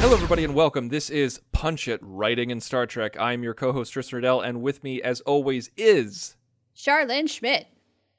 Hello, everybody, and welcome. This is Punch It, Writing in Star Trek. I'm your co-host Tristan Riddell, and with me, as always, is Charlene Schmidt.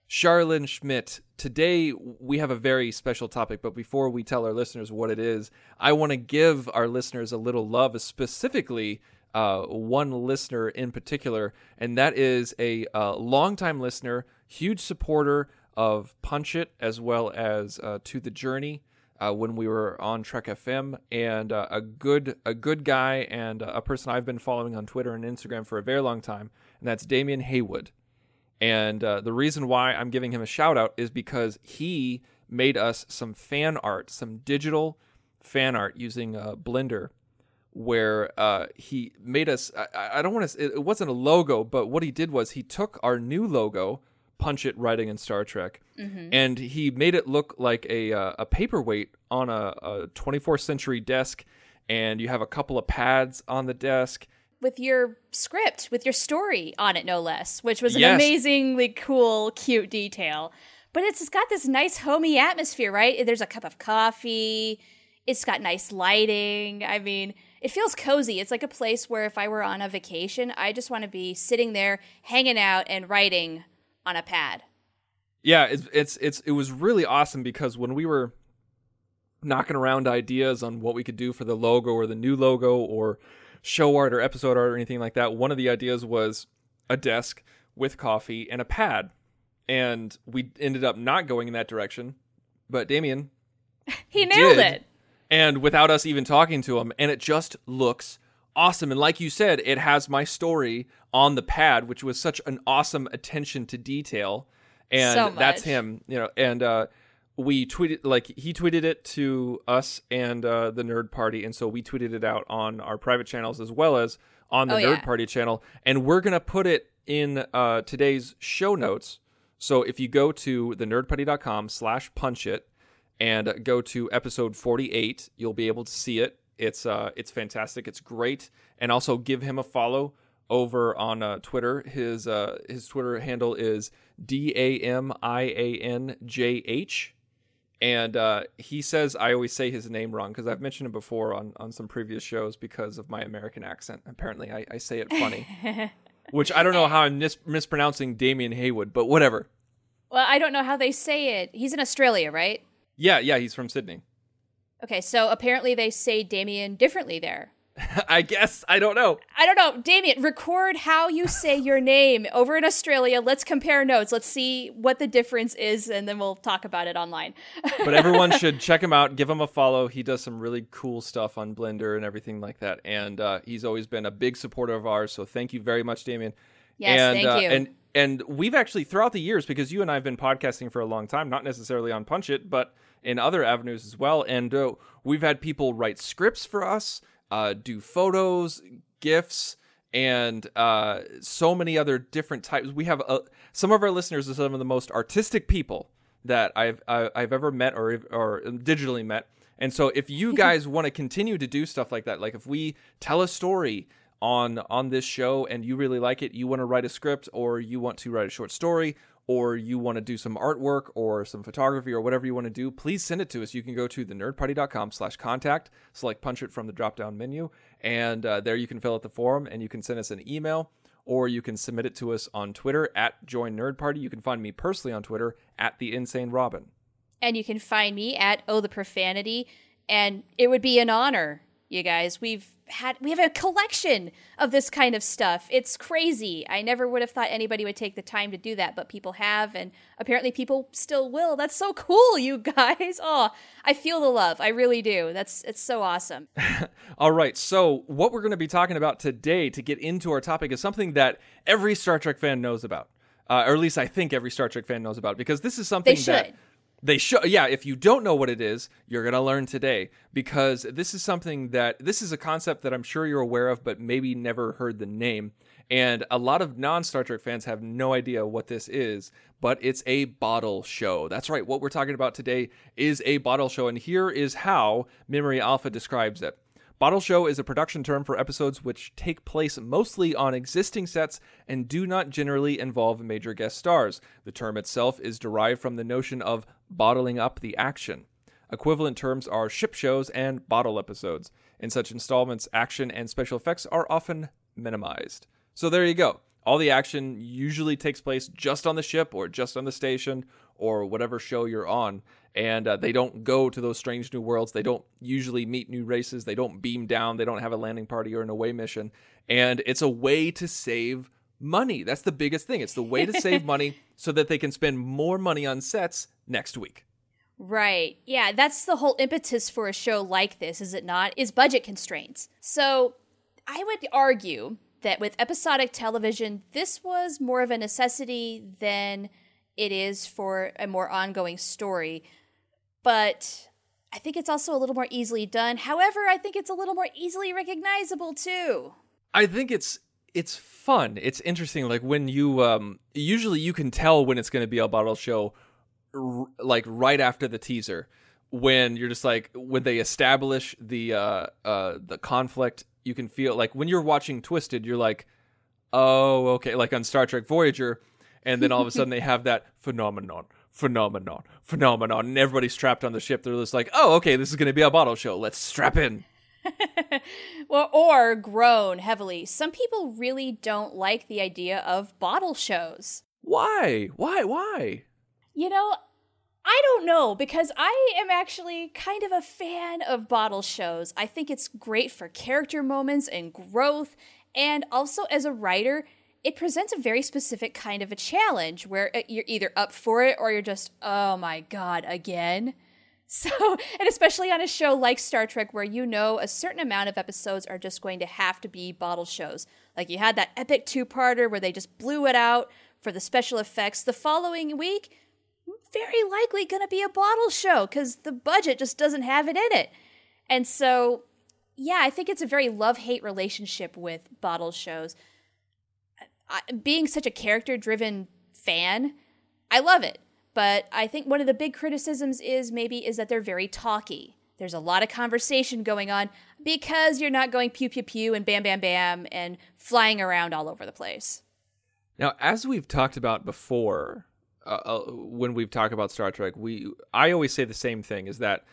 Charlene Schmidt. Today, we have a very special topic, but before we tell our listeners what it is, I want to give our listeners a little love, specifically uh, one listener in particular, and that is a uh, longtime listener, huge supporter of Punch It, as well as uh, To the Journey. Uh, when we were on Trek FM, and uh, a good a good guy and uh, a person I've been following on Twitter and Instagram for a very long time, and that's Damian Haywood. And uh, the reason why I'm giving him a shout out is because he made us some fan art, some digital fan art using uh, Blender, where uh, he made us. I, I don't want to. It wasn't a logo, but what he did was he took our new logo, Punch It Writing in Star Trek, and he made it look like a uh, a paperweight on a, a 24th century desk, and you have a couple of pads on the desk. With your script, with your story on it, no less, which was an Yes. amazingly cool, cute detail. But it's, it's got this nice, homey atmosphere, right? There's a cup of coffee. It's got nice lighting. I mean, it feels cozy. It's like a place where if I were on a vacation, I just want to be sitting there, hanging out, and writing on a pad. Yeah, it's it's it's it was really awesome because when we were knocking around ideas on what we could do for the logo or the new logo or show art or episode art or anything like that, one of the ideas was a desk with coffee and a pad. And we ended up not going in that direction. But Damian He nailed did. it. and without us even talking to him and it just looks awesome. And like you said it has my story on the pad which was such an awesome attention to detail. And So that's him you know and uh we tweeted like he tweeted it to us and uh the nerd party. And so we tweeted it out on our private channels as well as on the Oh, nerd yeah. party channel. And we're gonna put it in uh today's show notes. So if you go to thenerdparty.com slash punch it and go to episode 48 you'll be able to see it it's uh it's fantastic. It's great. And also give him a follow over on uh, twitter. His uh his twitter handle is d-a-m-i-a-n-j-h and uh he says i always say his name wrong because i've mentioned it before on on some previous shows because of my american accent. Apparently i, I say it funny. Which i don't know how i'm mis- mispronouncing damian haywood but whatever. Well, I don't know how they say it. He's in Australia, right? yeah yeah he's from sydney Okay, so apparently they say Damian differently there. i guess i don't know I don't know, Damian, record how you say your name over in Australia. Let's compare notes. Let's see what the difference is, and then we'll talk about it online. but everyone should check him out give him a follow he does some really cool stuff on blender and everything like that and uh, he's always been a big supporter of ours so thank you very much damian Yes, and, thank uh, you. and and we've actually throughout the years because you and i've been podcasting for a long time not necessarily on punch it but in other avenues as well and uh, we've had people write scripts for us uh, do photos gifs and uh, so many other different types we have uh, some of our listeners are some of the most artistic people that I've I've ever met or or digitally met. And so if you guys want to continue to do stuff like that, like if we tell a story on on this show and you really like it, you want to write a script or you want to write a short story or you want to do some artwork or some photography or whatever you want to do, please send it to us. You can go to thenerdparty.com slash contact, select punch it from the drop down menu, and uh, there you can fill out the form and you can send us an email or you can submit it to us on Twitter at Join Nerd Party. You can find me personally on Twitter at the Insane Robin. and you can find me at Oh the Profanity, and it would be an honor, you guys. We've had we have a collection of this kind of stuff. It's crazy. I never would have thought anybody would take the time to do that, but people have, and apparently people still will. That's so cool, you guys. Oh, I feel the love. I really do. That's it's so awesome. All right, so what we're going to be talking about today to get into our topic is something that every Star Trek fan knows about, uh, or at least I think every Star Trek fan knows about, because this is something They that. They show, yeah. If you don't know what it is, you're gonna learn today because this is something that this is a concept that I'm sure you're aware of, but maybe never heard the name. And a lot of non Star Trek fans have no idea what this is, but it's a bottle show. That's right. What we're talking about today is a bottle show, and here is how Memory Alpha describes it. Bottle show is a production term for episodes which take place mostly on existing sets and do not generally involve major guest stars. The term itself is derived from the notion of bottling up the action. Equivalent terms are ship shows and bottle episodes. In such installments, action and special effects are often minimized. So there you go. All the action usually takes place just on the ship or just on the station or whatever show you're on. And uh, they don't go to those strange new worlds. They don't usually meet new races. They don't beam down. They don't have a landing party or an away mission. And it's a way to save money. That's the biggest thing. It's the way to save money so that they can spend more money on sets next week. Right. Yeah, that's the whole impetus for a show like this, is it not? Is budget constraints. So I would argue that with episodic television, this was more of a necessity than it is for a more ongoing story. But I think it's also a little more easily done. However, I think it's a little more easily recognizable too. I think it's it's fun. It's interesting. Like when you um usually you can tell when it's going to be a bottle show, r- like right after the teaser, when you're just like when they establish the uh uh the conflict. You can feel like when you're watching Twisted, you're like, oh okay, like on Star Trek Voyager, and then all of a sudden they have that phenomenon. Phenomenon, phenomenon, and everybody's trapped on the ship. They're just like, "Oh, okay, this is going to be a bottle show. Let's strap in." well, or groan heavily. Some people really don't like the idea of bottle shows. Why? Why? Why? You know, I don't know because I am actually kind of a fan of bottle shows. I think it's great for character moments and growth. And also, as a writer, it presents a very specific kind of a challenge where uh, you're either up for it or you're just, oh my God, again. So, and especially on a show like Star Trek, where you know a certain amount of episodes are just going to have to be bottle shows. Like you had that epic two parter where they just blew it out for the special effects. The following week, very likely going to be a bottle show because the budget just doesn't have it in it. And so, yeah, I think it's a very love hate relationship with bottle shows. Being such a character driven fan, I love it. But I think one of the big criticisms is maybe is that they're very talky. There's a lot of conversation going on because you're not going pew pew pew and bam bam bam and flying around all over the place. Now, as we've talked about before, uh, uh, when we've talked about Star Trek, we I always say the same thing: is that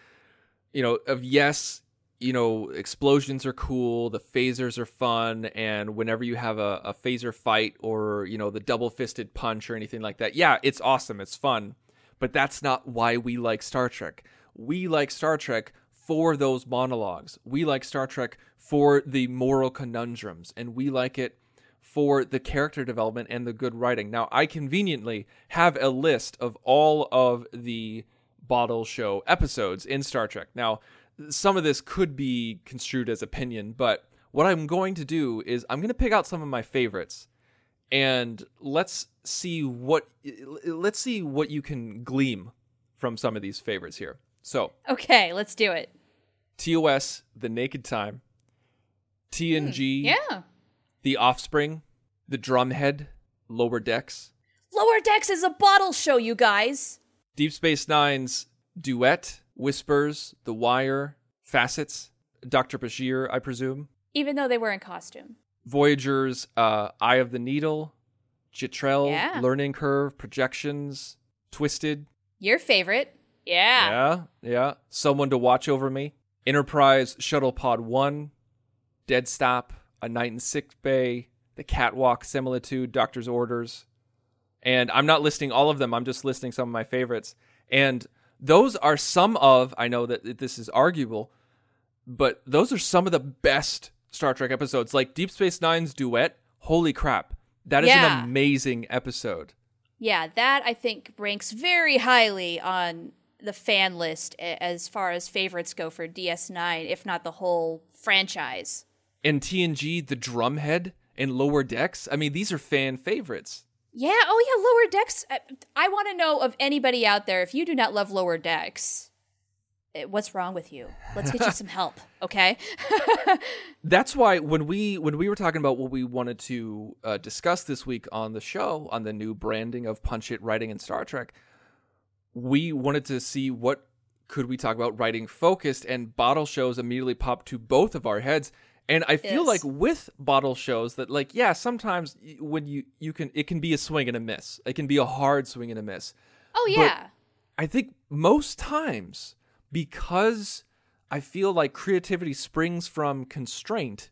you know, of yes, you know, explosions are cool, the phasers are fun, and whenever you have a, a phaser fight or you know the double fisted punch or anything like that, yeah, it's awesome, it's fun, but that's not why we like Star Trek. We like Star Trek for those monologues. We like Star Trek for the moral conundrums, and we like it for the character development and the good writing. Now, I conveniently have a list of all of the bottle show episodes in Star Trek. Now, some of this could be construed as opinion, but what I'm going to do is I'm going to pick out some of my favorites and let's see what let's see what you can glean from some of these favorites here. So, Okay, let's do it. TOS, The Naked Time, TNG, hmm, Yeah. The Offspring, The Drumhead, Lower Decks, Lower Decks is a bottle show, you guys. Deep Space Nine's Duet, Whispers, The Wire, Facets, Dr. Bashir, I presume, Even though they were in costume. Voyager's uh, Eye of the Needle, Jetrel, Yeah. Learning Curve, Projections, Twisted, Your favorite. Yeah. yeah, yeah, Someone to Watch Over Me, Enterprise Shuttle Pod 1, Dead Stop, A Night in Sick Bay, The Catwalk, Similitude, Doctor's Orders. And I'm not listing all of them, I'm just listing some of my favorites. And those are some of, I know that this is arguable, but those are some of the best Star Trek episodes. Like Deep Space Nine's duet, holy crap. That is Yeah. an amazing episode. Yeah, that I think ranks very highly on the fan list as far as favorites go for DS9, if not the whole franchise. And TNG, the Drumhead, and Lower Decks. I mean, these are fan favorites. Yeah. Oh, yeah. Lower Decks. I, I want to know of anybody out there if you do not love Lower Decks. eh, What's wrong with you? Let's get you some help, okay? That's why when we when we were talking about what we wanted to uh, discuss this week on the show on the new branding of Punch It writing in Star Trek, we wanted to see what could we talk about writing focused and bottle shows immediately popped to both of our heads. And I feel Yes. like with bottle shows that like yeah sometimes when you you can it can be a swing and a miss it can be a hard swing and a miss Oh, yeah. I think most times because I feel like creativity springs from constraint,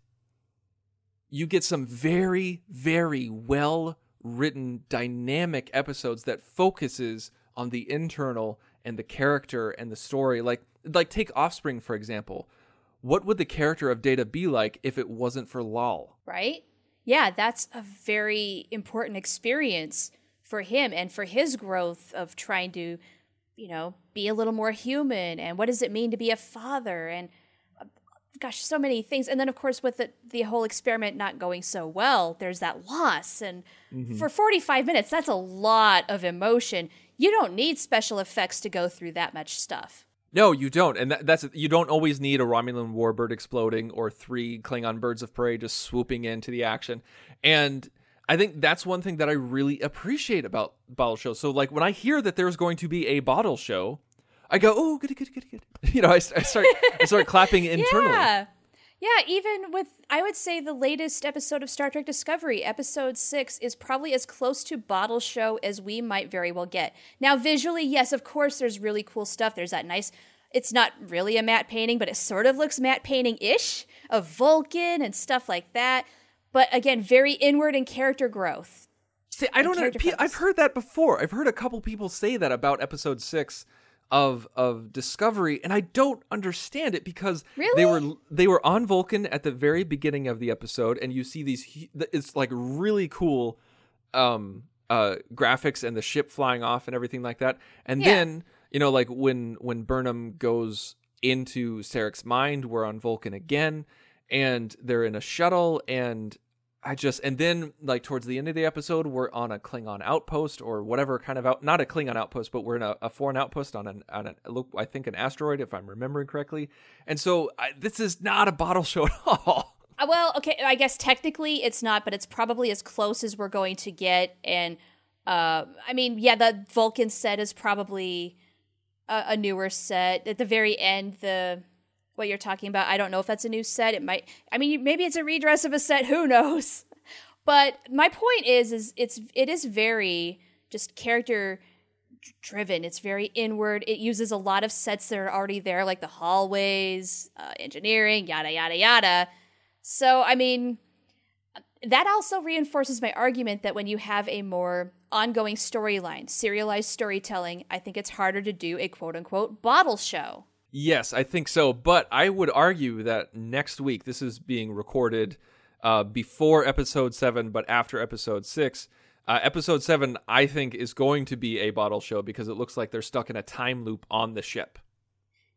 you get some very, very well written, dynamic episodes that focuses on the internal and the character and the story. Like like take Offspring for example. What would the character of Data be like if it wasn't for Lal? right? Yeah, that's a very important experience for him and for his growth of trying to, you know, be a little more human and what does it mean to be a father and uh, gosh, so many things. And then of course with the the whole experiment not going so well, there's that loss and for 45 minutes that's a lot of emotion. You don't need special effects to go through that much stuff. No, you don't, and that, that's you don't always need a Romulan warbird exploding or three Klingon birds of prey just swooping into the action. And I think that's one thing that I really appreciate about bottle shows. So, like when I hear that there's going to be a bottle show, I go, "Oh, good, good, good, good." You know, I, I start I start clapping internally. Yeah. Yeah, even with, I would say the latest episode of Star Trek Discovery, episode six, is probably as close to bottle show as we might very well get. Now, visually, yes, of course, there's really cool stuff. There's that nice, it's not really a matte painting, but it sort of looks matte painting ish of Vulcan and stuff like that. But again, very inward and character growth. See, I don't know. I've heard that before. I've heard a couple people say that about episode six of of Discovery, and I don't understand it because they were they were on Vulcan at the very beginning of the episode, and you see these. It's like really cool um uh graphics and the ship flying off and everything like that and Yeah. then you know like when when burnham goes into sarek's mind we're on vulcan again and they're in a shuttle and i just and then like towards the end of the episode we're on a klingon outpost or whatever kind of out not a klingon outpost but we're in a, a foreign outpost on an on an look i think an asteroid if i'm remembering correctly and so I, this is not a bottle show at all Uh, well, okay, I guess technically it's not, but it's probably as close as we're going to get. And uh, I mean, yeah, the Vulcan set is probably a, a newer set. At the very end, the what you're talking about, I don't know if that's a new set. It might. I mean, maybe it's a redress of a set. Who knows? But my point is, is it's it is very just character driven. It's very inward. It uses a lot of sets that are already there, like the hallways, uh, engineering, yada yada yada. So, I mean, that also reinforces my argument that when you have a more ongoing storyline, serialized storytelling, I think it's harder to do a quote unquote bottle show. Yes, I think so. But I would argue that next week, this is being recorded uh, before episode seven, but after episode six. Uh, episode seven, I think, is going to be a bottle show because it looks like they're stuck in a time loop on the ship.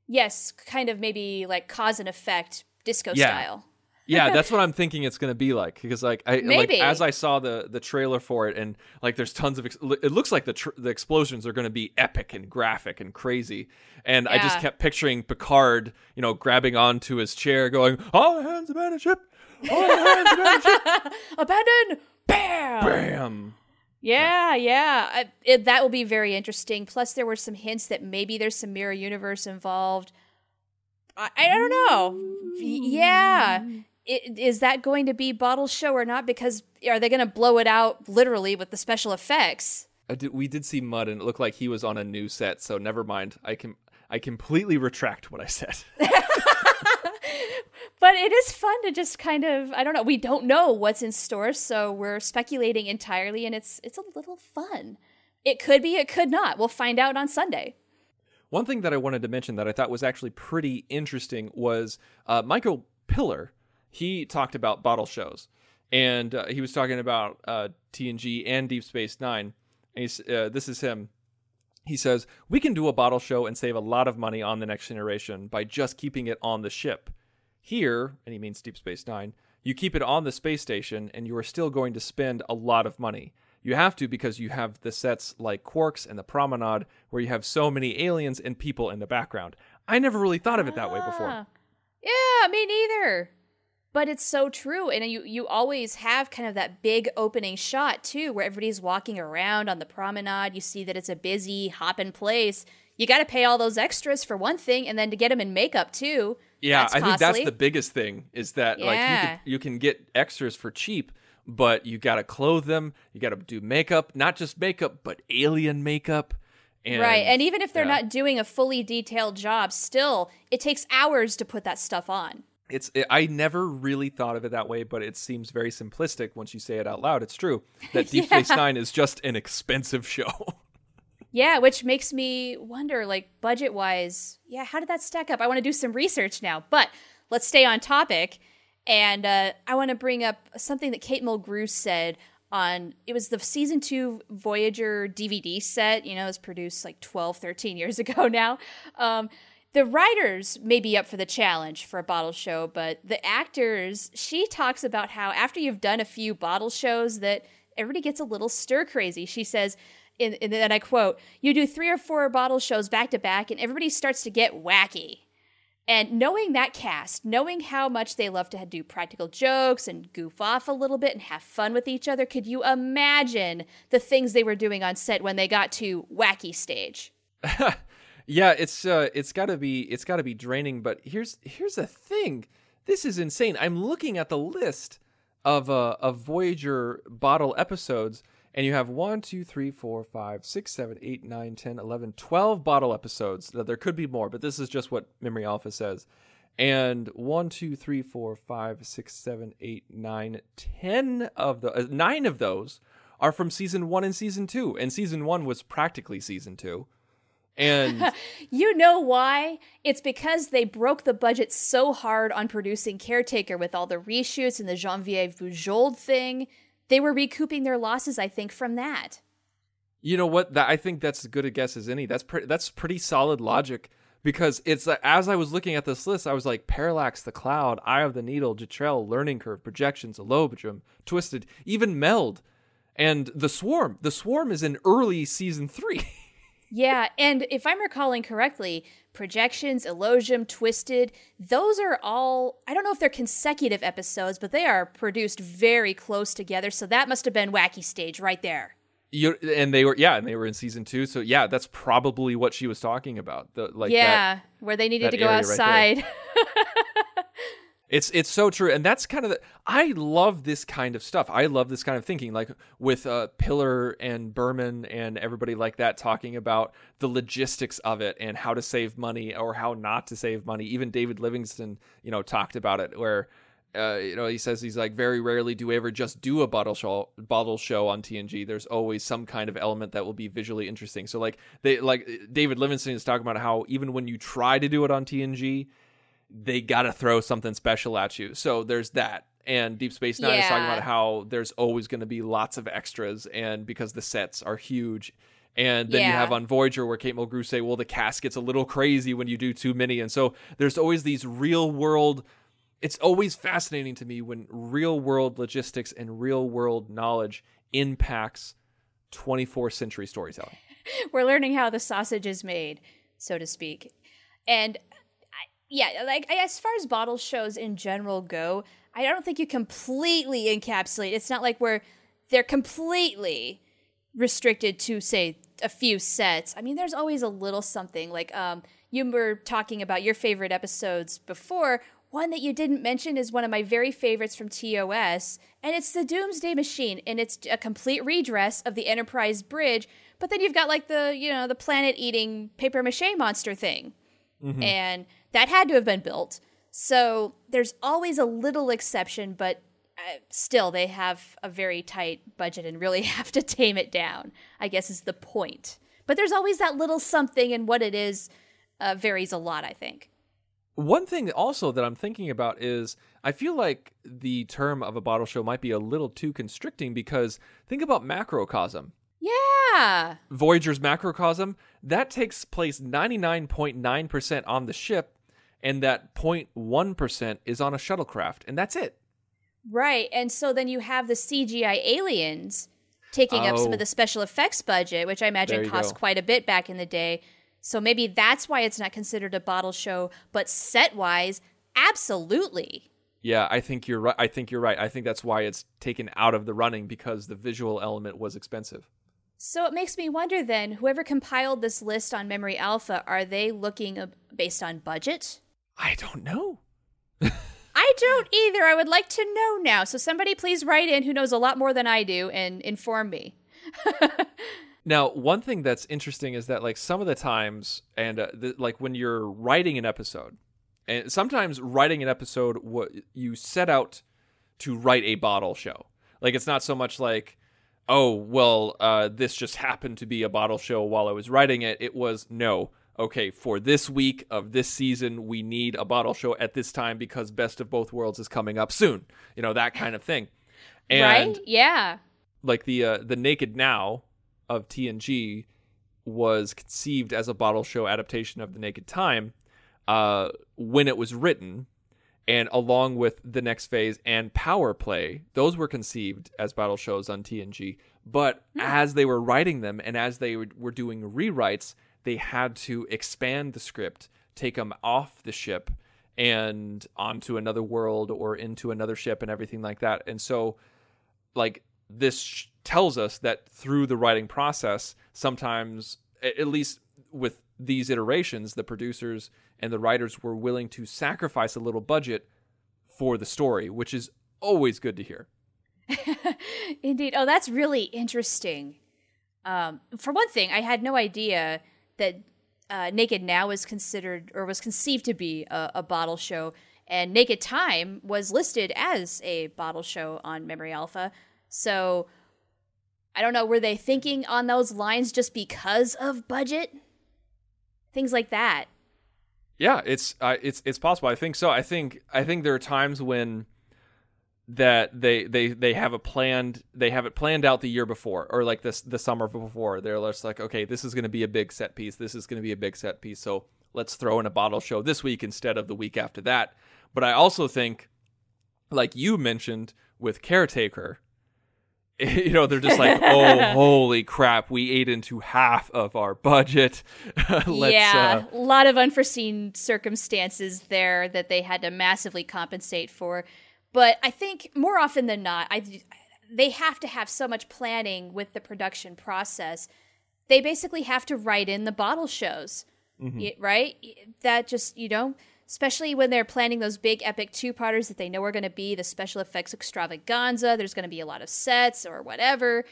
Yes, kind of maybe like cause and effect disco Yeah. style. Yeah, that's what I'm thinking it's going to be like because like I like as I saw the the trailer for it and like there's tons of ex- it looks like the tr- the explosions are going to be epic and graphic and crazy and I just kept picturing Picard, you know, grabbing onto his chair going, "All hands abandon ship. All hands abandon ship." Abandon! Bam! Bam. Yeah, yeah. I, it, that will be very interesting. Plus, there were some hints that maybe there's some mirror universe involved. I, I don't know. Yeah. Is that going to be bottle show or not? Because are they going to blow it out literally with the special effects? I did, we did see Mudd and it looked like he was on a new set, so never mind. I can I completely retract what I said. But it is fun to just kind of I don't know. We don't know what's in store, so we're speculating entirely, and it's it's a little fun. It could be, it could not. We'll find out on Sunday. One thing that I wanted to mention that I thought was actually pretty interesting was uh, Michael Piller. He talked about bottle shows, and uh, he was talking about uh, TNG and Deep Space Nine. And he's, uh, this is him. He says we can do a bottle show and save a lot of money on the next generation by just keeping it on the ship. Here, and he means Deep Space Nine, you keep it on the space station, and you are still going to spend a lot of money. You have to because you have the sets like Quarks and the Promenade where you have so many aliens and people in the background. I never really thought of it that way before. Ah. Yeah, me neither. But it's so true, and you you always have kind of that big opening shot too, where everybody's walking around on the promenade. You see that it's a busy, hopping place. You got to pay all those extras for one thing, and then to get them in makeup too. Yeah, I think that's the biggest thing is that like you Yeah. can, you can get extras for cheap, but you got to clothe them, you got to do makeup, not just makeup, but alien makeup. And, right, and even if they're yeah. not doing a fully detailed job, still it takes hours to put that stuff on. It's it, I never really thought of it that way, but it seems very simplistic once you say it out loud. It's true that Deep Space Nine is just an expensive show. Yeah, which makes me wonder, like, budget wise, yeah, how did that stack up? I want to do some research now, but let's stay on topic. And uh, I want to bring up something that Kate Mulgrew said on it was the season two Voyager DVD set, you know, it was produced like 12, 13 years ago now. Um, the writers may be up for the challenge for a bottle show, but the actors, she talks about how after you've done a few bottle shows that everybody gets a little stir crazy. She says, and I quote, you do three or four bottle shows back to back and everybody starts to get wacky. And knowing that cast, knowing how much they love to do practical jokes and goof off a little bit and have fun with each other, could you imagine the things they were doing on set when they got to wacky stage? yeah, it's uh, it's got to be it's got to be draining. But here's here's the thing, this is insane. I'm looking at the list of uh of Voyager bottle episodes, and you have one, two, three, four, five, six, seven, eight, nine, 10, 11, 12 bottle episodes. Now, There could be more, but this is just what Memory Alpha says. And one, two, three, four, five, six, seven, eight, nine, ten of the uh, nine of those are from season one and season two, and season one was practically season two. And You know why? It's because they broke the budget so hard on producing Caretaker with all the reshoots and the Genevieve Bujold thing. They were recouping their losses, I think, from that. You know what? That, I think that's as good a guess as any. That's pretty. That's pretty solid logic because it's uh, as I was looking at this list, I was like Parallax, the Cloud, Eye of the Needle, Jetrel, Learning Curve, Projections, Elogium, Twisted, even Meld, and the Swarm. The Swarm is in early season three. Yeah, and if I'm recalling correctly, Projections, Elogium, Twisted, those are all, I don't know if they're consecutive episodes, but they are produced very close together. So that must have been Wacky Stage right there. you, and they were yeah, and they were in season two. So yeah, that's probably what she was talking about. The like that- yeah, where they needed to go area right outside. It's it's so true, and that's kind of the. I love this kind of stuff. I love this kind of thinking, like with uh, Piller and Berman and everybody like that talking about the logistics of it and how to save money or how not to save money. Even David Livingston, you know, talked about it where. Uh, you know, he says he's like very rarely do we ever just do a bottle show bottle show on TNG. There's always some kind of element that will be visually interesting. So like they like David Livingston is talking about how even when you try to do it on TNG, they got to throw something special at you. So there's that. And Deep Space Nine is talking about how there's always going to be lots of extras, and because the sets are huge. And then you have on Voyager where Kate Mulgrew say, well, the cast gets a little crazy when you do too many. And so there's always these real world. It's always fascinating to me when real world logistics and real world knowledge impacts 24th century storytelling. We're learning how the sausage is made, so to speak. And yeah, like as far as bottle shows in general go, I don't think you completely encapsulate. It's not like we're they're completely restricted to say a few sets. I mean, there's always a little something. Like um, you were talking about your favorite episodes before. One that you didn't mention is one of my very favorites from TOS, and it's the Doomsday Machine, and it's a complete redress of the Enterprise bridge. But then you've got like the you know the planet-eating paper mache monster thing, and that had to have been built. So there's always a little exception, but uh, still they have a very tight budget and really have to tame it down. I guess is the point. But there's always that little something, and what it is uh, varies a lot. I think. One thing also that I'm thinking about is I feel like the term of a bottle show might be a little too constricting because think about macrocosm. Yeah. Voyager's macrocosm, that takes place 99.9% on the ship, and that 0.1% is on a shuttlecraft, and that's it. Right. And so then you have the CGI aliens taking up some Oh. of the special effects budget, which I imagine cost go. quite a bit back in the day. So maybe that's why it's not considered a bottle show, but set wise, absolutely. Yeah, I think you're right. I think you're right. I think that's why it's taken out of the running because the visual element was expensive. So it makes me wonder then, whoever compiled this list on Memory Alpha, are they looking based on budget? I don't know. I don't either. I would like to know now. So somebody please write in who knows a lot more than I do and inform me. Now, one thing that's interesting is that like some of the times, and uh, the, like when you're writing an episode, and sometimes writing an episode, what you set out to write a bottle show. Like it's not so much like, oh well, uh, this just happened to be a bottle show while I was writing it. It was no. Okay, for this week of this season, we need a bottle show at this time because Best of Both Worlds is coming up soon. You know that kind of thing. And right? Yeah. like the uh, the Naked Now of TNG was conceived as a bottle show adaptation of the Naked Time uh, when it was written, and along with the next phase and Power Play, those were conceived as bottle shows on TNG. But hmm. as they were writing them and as they were doing rewrites, they had to expand the script, take them off the ship and onto another world or into another ship and everything like that. And so like this sh- tells us that through the writing process sometimes at least with these iterations the producers and the writers were willing to sacrifice a little budget for the story which is always good to hear Indeed. Oh, that's really interesting. Um, for one thing, I had no idea that uh, Naked Now was considered or was conceived to be a, a bottle show, and Naked Time was listed as a bottle show on Memory Alpha. So I don't know, were they thinking on those lines just because of budget? Things like that. yeah it's uh, it's it's possible. I think so. I think i think there are times when that they they they have a planned they have it planned out the year before or like this the summer before. They're just like okay this is going to be a big set piece. This is going to be a big set piece so let's throw in a bottle show this week instead of the week after that. But i also think like you mentioned with caretaker you know they're just like oh holy crap we ate into half of our budget let's yeah, uh, a lot of unforeseen circumstances there that they had to massively compensate for. But I think more often than not, I they have to have so much planning with the production process. They basically have to write in the bottle shows, Y- right? That just you know, especially when they're planning those big epic two parters that they know are going to be the special effects extravaganza. There's going to be a lot of sets or whatever.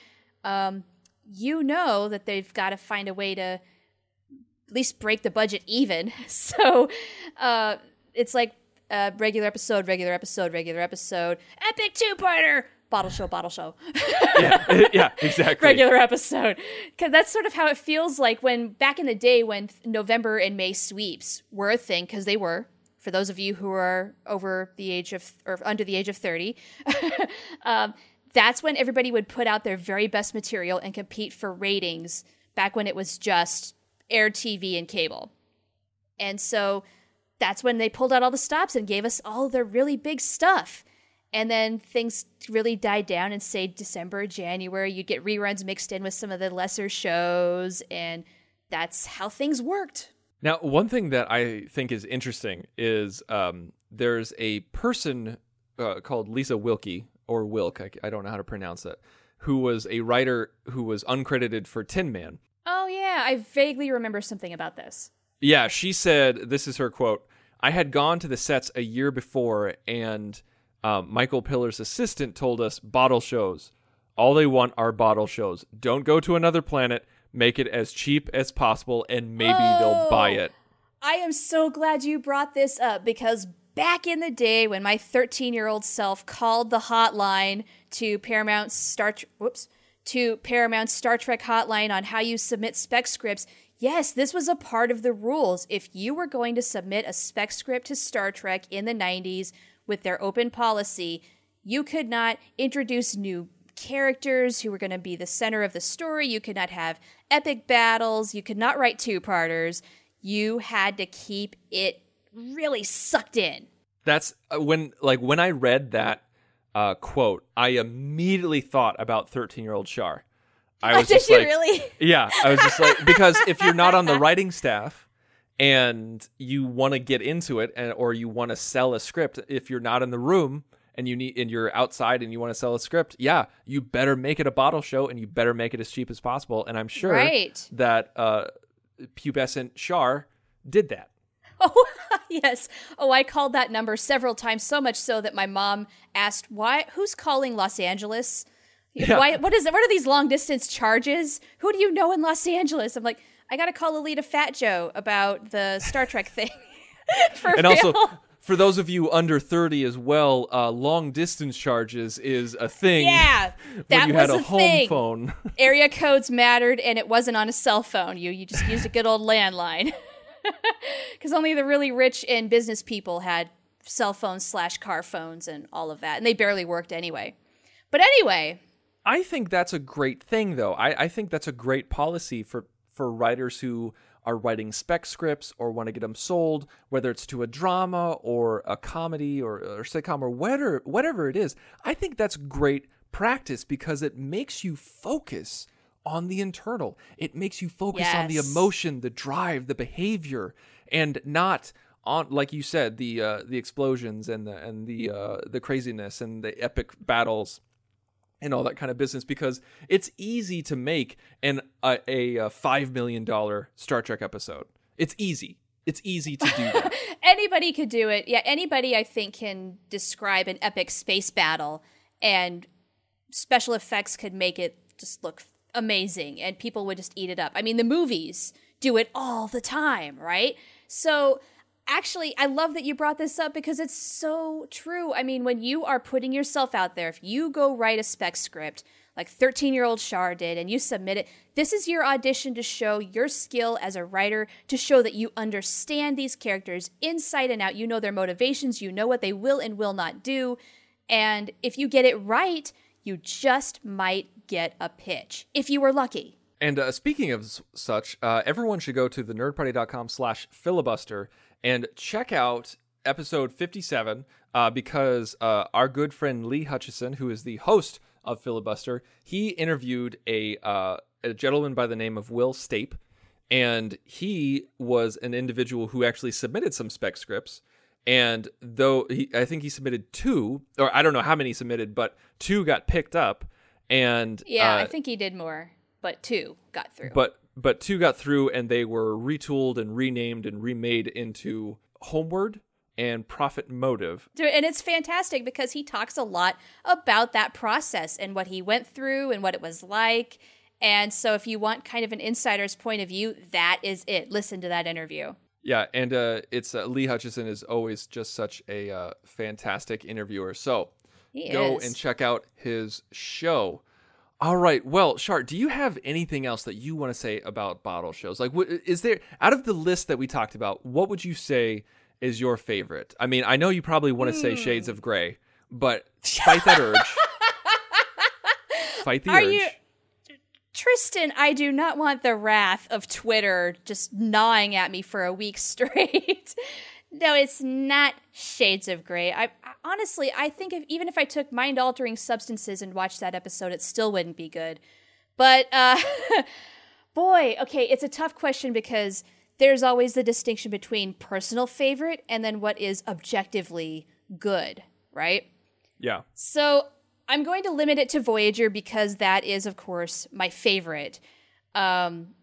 Um, you know that they've got to find a way to at least break the budget even. So uh, it's like uh, regular episode, regular episode, regular episode, epic two parter, bottle show, bottle show, yeah yeah exactly regular episode. Because that's sort of how it feels like when back in the day when November and May sweeps were a thing, because they were. For those of you who are over the age of or under the age of 30, um, that's when everybody would put out their very best material and compete for ratings back when it was just air TV and cable. And so that's when they pulled out all the stops and gave us all the really big stuff. And then things really died down in, say, December, January. You'd get reruns mixed in with some of the lesser shows, and that's how things worked. Now, one thing that I think is interesting is um, there's a person uh, called Lisa Wilkie or Wilk, I, I don't know how to pronounce it, who was a writer who was uncredited for Tin Man. Oh, yeah, I vaguely remember something about this. Yeah, she said, this is her quote I had gone to the sets a year before, and um, Michael Piller's assistant told us bottle shows. All they want are bottle shows. Don't go to another planet. Make it as cheap as possible, and maybe they'll buy Oh. it. I am so glad you brought this up because back in the day when my 13 year old self called the hotline to Paramount Star whoops to Paramount Star Trek hotline on how you submit spec scripts. Yes, this was a part of the rules. If you were going to submit a spec script to Star Trek in the 90s with their open policy, you could not introduce new characters who were going to be the center of the story. You could not have epic battles. You could not write two parters. You had to keep it really sucked in. That's uh, when, like, when I read that uh, quote, I immediately thought about 13 year old Char. I was just like, really? Yeah, I was just like because if you're not on the writing staff and you want to get into it and or you want to sell a script, if you're not in the room and you need and you're outside and you want to sell a script, yeah, you better make it a bottle show and you better make it as cheap as possible. And I'm sure Right. that uh pubescent Char did that. Oh, yes. Oh, I called that number several times, so much so that my mom asked, "Why? Who's calling Los Angeles? Yeah. Why? What is it? What are these long distance charges? Who do you know in Los Angeles?" I'm like, "I got to call Alita Fat Joe about the Star Trek thing." For And real. also for those of you under 30 as well, uh, long distance charges is a thing. yeah, that you was had a a home thing. phone. Area codes mattered, and it wasn't on a cell phone. You you just used a good old landline. Because only the really rich and business people had cell phones slash car phones and all of that, and they barely worked anyway. But anyway, I think that's a great thing, though. I, I think that's a great policy for, for writers who are writing spec scripts or want to get them sold, whether it's to a drama or a comedy or, or sitcom or whatever, whatever it is. I think that's great practice because it makes you focus on the internal. It makes you focus on the emotion, the drive, the behavior, and not on like you said the uh, the explosions and the and the uh, the craziness and the epic battles and all that kind of business because it's easy to make an a, a, five million dollar Star Trek episode. It's easy. It's easy to do that. anybody could do it. Yeah, anybody I think can describe an epic space battle, and special effects could make it just look amazing, and people would just eat it up. I mean, the movies do it all the time, right? So. Actually, I love that you brought this up because it's so true. I mean, when you are putting yourself out there, if you go write a spec script like 13 year old Char did and you submit it, this is your audition to show your skill as a writer, to show that you understand these characters inside and out. You know their motivations, you know what they will and will not do. And if you get it right, you just might get a pitch, if you were lucky. And uh, speaking of s- such, uh, everyone should go to the nerdparty.com slash filibuster and check out episode 57 uh, because uh, our good friend Lee Hutchison, who is the host of Filibuster, he interviewed a, uh, a gentleman by the name of Will Stape. And he was an individual who actually submitted some spec scripts. And though he, I think he submitted two, or I don't know how many he submitted, but two got picked up. And Yeah, uh, I think he did more, but two got through. but but two got through and they were retooled and renamed and remade into homeward and profit motive And it's fantastic because he talks a lot about that process and what he went through and what it was like. And so, if you want kind of an insider's point of view, that is it. Listen to that interview. yeah and uh it's uh, lee hutchison is always just such a uh, fantastic interviewer so He go is. and check out his show all right well shart do you have anything else that you want to say about bottle shows like is there out of the list that we talked about what would you say is your favorite i mean i know you probably want to say shades Hmm. of gray but fight that urge fight the Are urge you- Tristan, I do not want the wrath of Twitter just gnawing at me for a week straight. No, it's not Shades of Grey. I, I honestly, I think if, even if I took mind-altering substances and watched that episode, it still wouldn't be good. But uh, boy, okay, it's a tough question because there's always the distinction between personal favorite and then what is objectively good, right? yeah So I'm going to limit it to Voyager because that is, of course, my favorite. Um,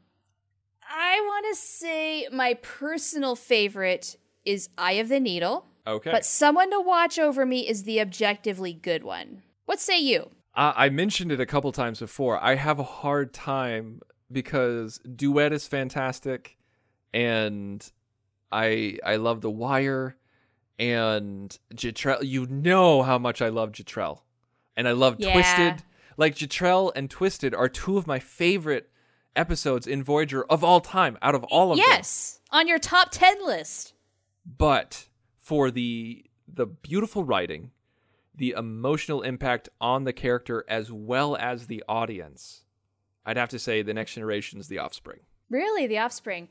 I want to say my personal favorite is Eye of the Needle, okay but someone to watch over me is the objectively good one. What say you? Uh, I mentioned it a couple times before. I have a hard time because Duet is fantastic, and I I love The Wire, and Jetrel. You know how much I love Jetrel, and I love Yeah. Twisted. Like Jetrel and Twisted are two of my favorite episodes in Voyager of all time, out of all of them. yes, on your top 10 list. But for the the beautiful writing the emotional impact on the character as well as the audience i'd have to say the next generation is the offspring Really, The Offspring.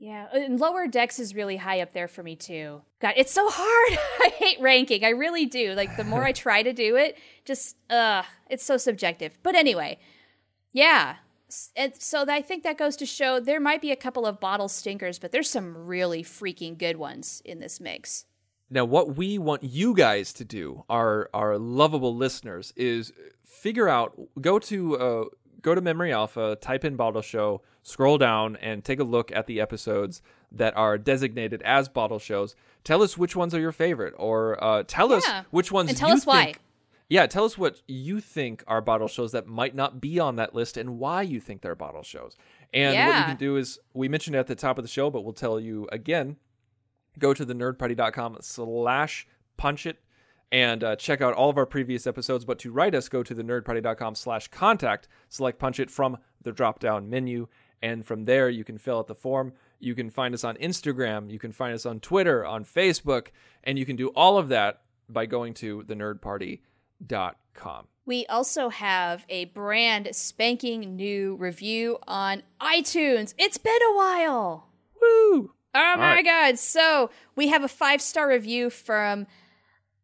Yeah, and Lower Decks is really high up there for me too. God, it's so hard. I hate ranking. I really do. Like the more I try to do it, just uh, it's so subjective. But anyway, Yeah. And so I think that goes to show there might be a couple of bottle stinkers, but there's some really freaking good ones in this mix. Now, what we want you guys to do, our our lovable listeners, is figure out. Go to uh, go to Memory Alpha, type in Bottle Show, scroll down, and take a look at the episodes that are designated as bottle shows. Tell us which ones are your favorite, or uh, tell us which ones And tell you us why. think- Yeah, tell us what you think are bottle shows that might not be on that list, and why you think they're bottle shows. And what you can do is, we mentioned it at the top of the show, but we'll tell you again. Go to the nerdparty.com slash punch it and uh, check out all of our previous episodes. But to write us go to the nerdparty.com slash contact. Select punch it from the drop down menu. And from there you can fill out the form. You can find us on instagram. You can find us on twitter on facebook. And you can do all of that by going to the nerdparty.com We also have a brand spanking new review on iTunes. It's been a while. woo Oh my right. god. So we have a five star review from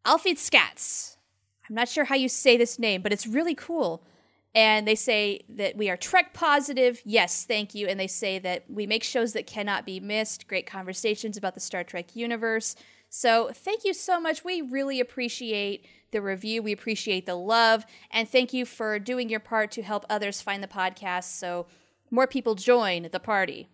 Alfred Scats. I'm not sure how you say this name, but it's really cool. And they say that we are Trek positive. Yes, thank you. And they say that we make shows that cannot be missed, great conversations about the Star Trek universe. So thank you so much. We really appreciate the review. We appreciate the love. And thank you for doing your part to help others find the podcast so more people join the party.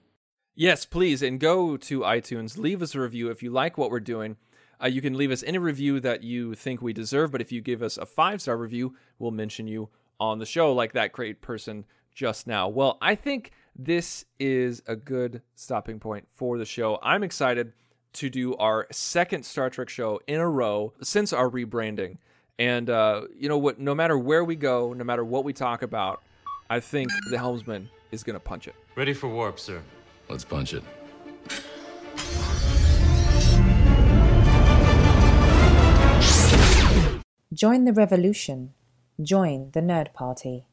Yes, please. And go to iTunes. Leave us a review if you like what we're doing. Uh, you can leave us any review that you think we deserve, but if you give us a five star review, we'll mention you on the show, like that great person just now. Well, I think this is a good stopping point for the show. I'm excited to do our second Star Trek show in a row since our rebranding. And, uh, you know what? No matter where we go, no matter what we talk about, I think the helmsman is going to punch it. Ready for warp, sir. Let's punch it. Join the revolution. Join the Nerd Party.